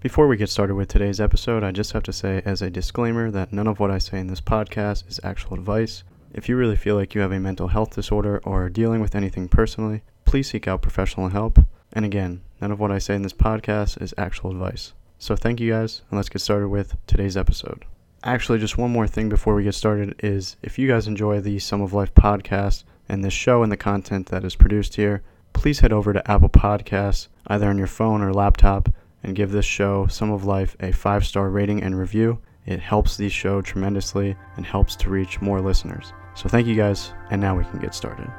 Before we get started with today's episode, I just have to say as a disclaimer that none of what I say in this podcast is actual advice. If you really feel like you have a mental health disorder or are dealing with anything personally, please seek out professional help. And again, none of what I say in this podcast is actual advice. So thank you guys, and let's get started with today's episode. Actually, just one more thing before we get started is if you guys enjoy the Sum of Life podcast and this show and the content that is produced here, please head over to Apple Podcasts, either on your phone or laptop, and give this show, Sum of Life, a five star rating and review. It helps the show tremendously and helps to reach more listeners. So thank you guys, and now we can get started.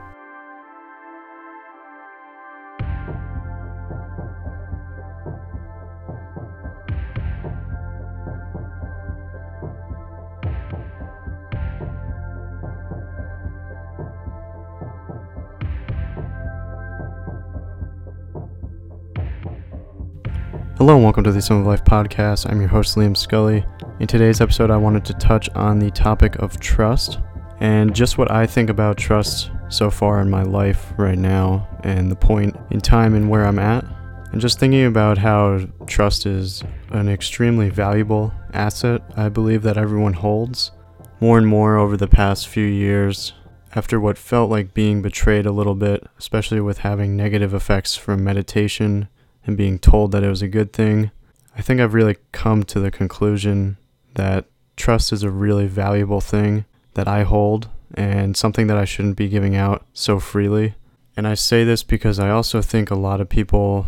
Hello and welcome to the Sum of Life podcast. I'm your host, Liam Scully. In today's episode, I wanted to touch on the topic of trust and just what I think about trust so far in my life right now and the point in time and where I'm at. And just thinking about how trust is an extremely valuable asset I believe that everyone holds more and more over the past few years after what felt like being betrayed a little bit, especially with having negative effects from meditation and being told that it was a good thing, I think I've really come to the conclusion that trust is a really valuable thing that I hold and something that I shouldn't be giving out so freely. And I say this because I also think a lot of people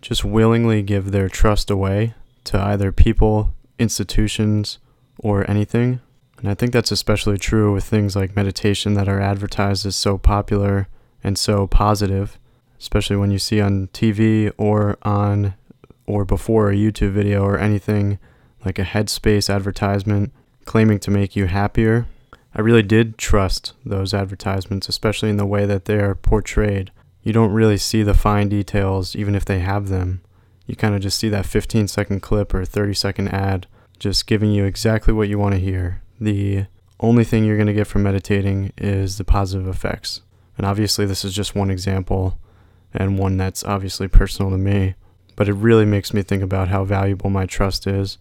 just willingly give their trust away to either people, institutions, or anything. And I think that's especially true with things like meditation that are advertised as so popular and so positive especially when you see on TV or on or before a YouTube video or anything like a Headspace advertisement claiming to make you happier. I really did trust those advertisements, especially in the way that they are portrayed. You don't really see the fine details, even if they have them. You kind of just see that 15 second clip or 30 second ad just giving you exactly what you want to hear. The only thing you're going to get from meditating is the positive effects. And obviously, this is just one example and one that's obviously personal to me. But it really makes me think about how valuable my trust is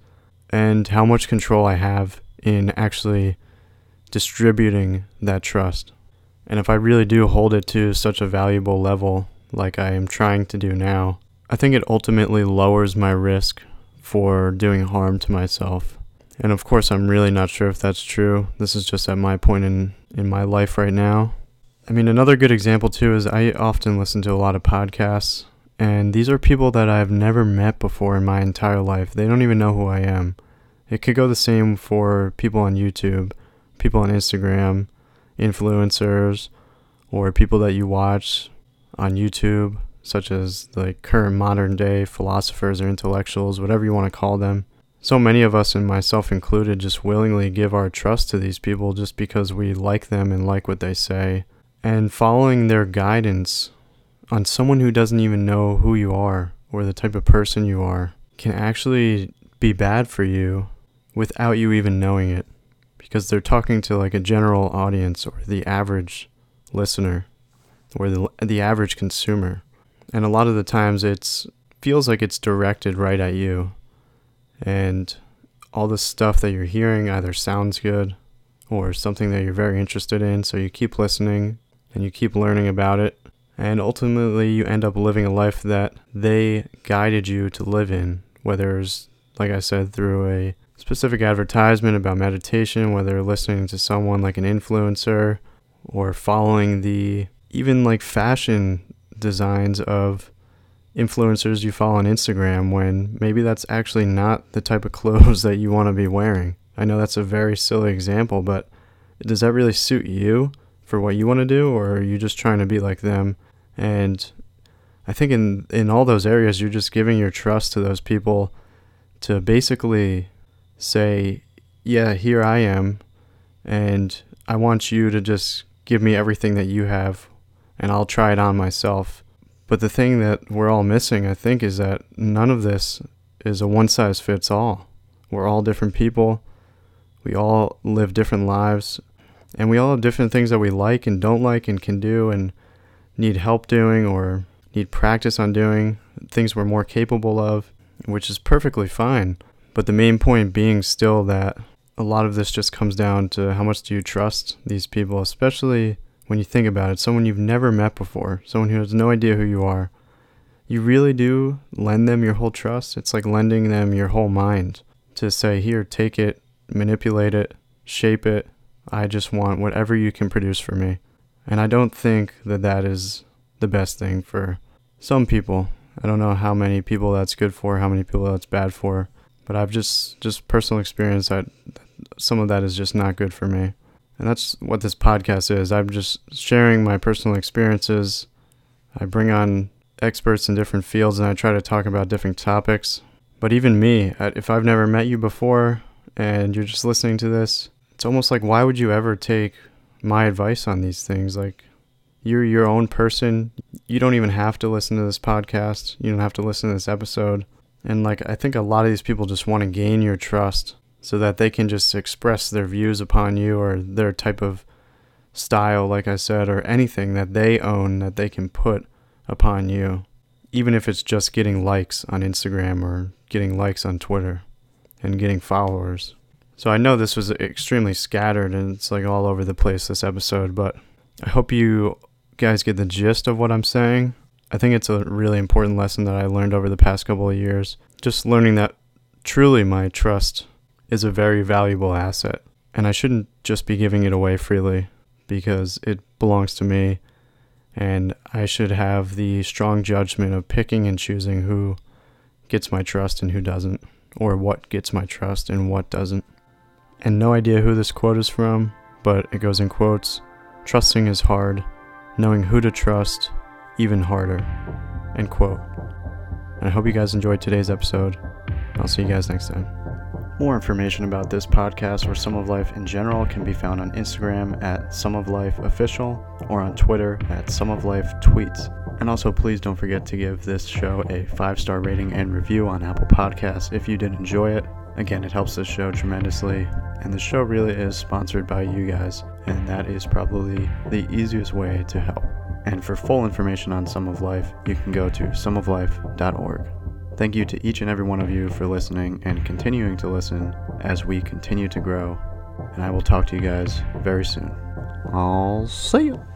and how much control I have in actually distributing that trust. And if I really do hold it to such a valuable level, like I am trying to do now, I think it ultimately lowers my risk for doing harm to myself. And of course, I'm really not sure if that's true. This is just at my point in, in my life right now. I mean, another good example too is I often listen to a lot of podcasts, and these are people that I've never met before in my entire life. They don't even know who I am. It could go the same for people on YouTube, people on Instagram, influencers, or people that you watch on YouTube, such as the current modern day philosophers or intellectuals, whatever you want to call them. So many of us, and myself included, just willingly give our trust to these people just because we like them and like what they say and following their guidance on someone who doesn't even know who you are or the type of person you are can actually be bad for you without you even knowing it because they're talking to like a general audience or the average listener or the the average consumer. And a lot of the times it's feels like it's directed right at you. And all the stuff that you're hearing either sounds good or something that you're very interested in so you keep listening and you keep learning about it. And ultimately, you end up living a life that they guided you to live in, whether it's, like I said, through a specific advertisement about meditation, whether listening to someone like an influencer or following the even like fashion designs of influencers you follow on Instagram when maybe that's actually not the type of clothes that you want to be wearing. I know that's a very silly example, but does that really suit you? For what you want to do, or are you just trying to be like them? And I think in in all those areas, you're just giving your trust to those people to basically say, "Yeah, here I am, and I want you to just give me everything that you have, and I'll try it on myself." But the thing that we're all missing, I think, is that none of this is a one size fits all. We're all different people. We all live different lives and we all have different things that we like and don't like and can do and need help doing or need practice on doing, things we're more capable of. which is perfectly fine. But the main point being still that a lot of this just comes down to how much do you trust these people, especially when you think about it, someone you've never met before, someone who has no idea who you are. You really do lend them your whole trust. It's like lending them your whole mind to say, here, take it, manipulate it, shape it. I just want whatever you can produce for me. And I don't think that that is the best thing for some people. I don't know how many people that's good for, how many people that's bad for, but I've just just personal experience that some of that is just not good for me. And that's what this podcast is. I'm just sharing my personal experiences. I bring on experts in different fields and I try to talk about different topics. But even me, if I've never met you before and you're just listening to this, it's almost like why would you ever take my advice on these things? Like you're your own person. You don't even have to listen to this podcast. You don't have to listen to this episode. And like I think a lot of these people just want to gain your trust so that they can just express their views upon you or their type of style, like I said, or anything that they own that they can put upon you, even if it's just getting likes on Instagram or getting likes on Twitter and getting followers. So I know this was extremely scattered and it's like all over the place this episode, but I hope you guys get the gist of what I'm saying. I think it's a really important lesson that I learned over the past couple of years. Just learning that truly my trust is a very valuable asset. And I shouldn't just be giving it away freely because it belongs to me. And I should have the strong judgment of picking and choosing who gets my trust and who doesn't, or what gets my trust and what doesn't. And no idea who this quote is from, but it goes in quotes Trusting is hard, knowing who to trust, even harder. End quote. And I hope you guys enjoyed today's episode. I'll see you guys next time. More information about this podcast or Sum of Life in general can be found on Instagram at Sum of Life Official or on Twitter at Sum of Life Tweets. And also, please don't forget to give this show a five star rating and review on Apple Podcasts if you did enjoy it. Again, it helps the show tremendously, and the show really is sponsored by you guys, and that is probably the easiest way to help. And for full information on Sum of Life, you can go to sumoflife.org. Thank you to each and every one of you for listening and continuing to listen as we continue to grow. And I will talk to you guys very soon. I'll see you.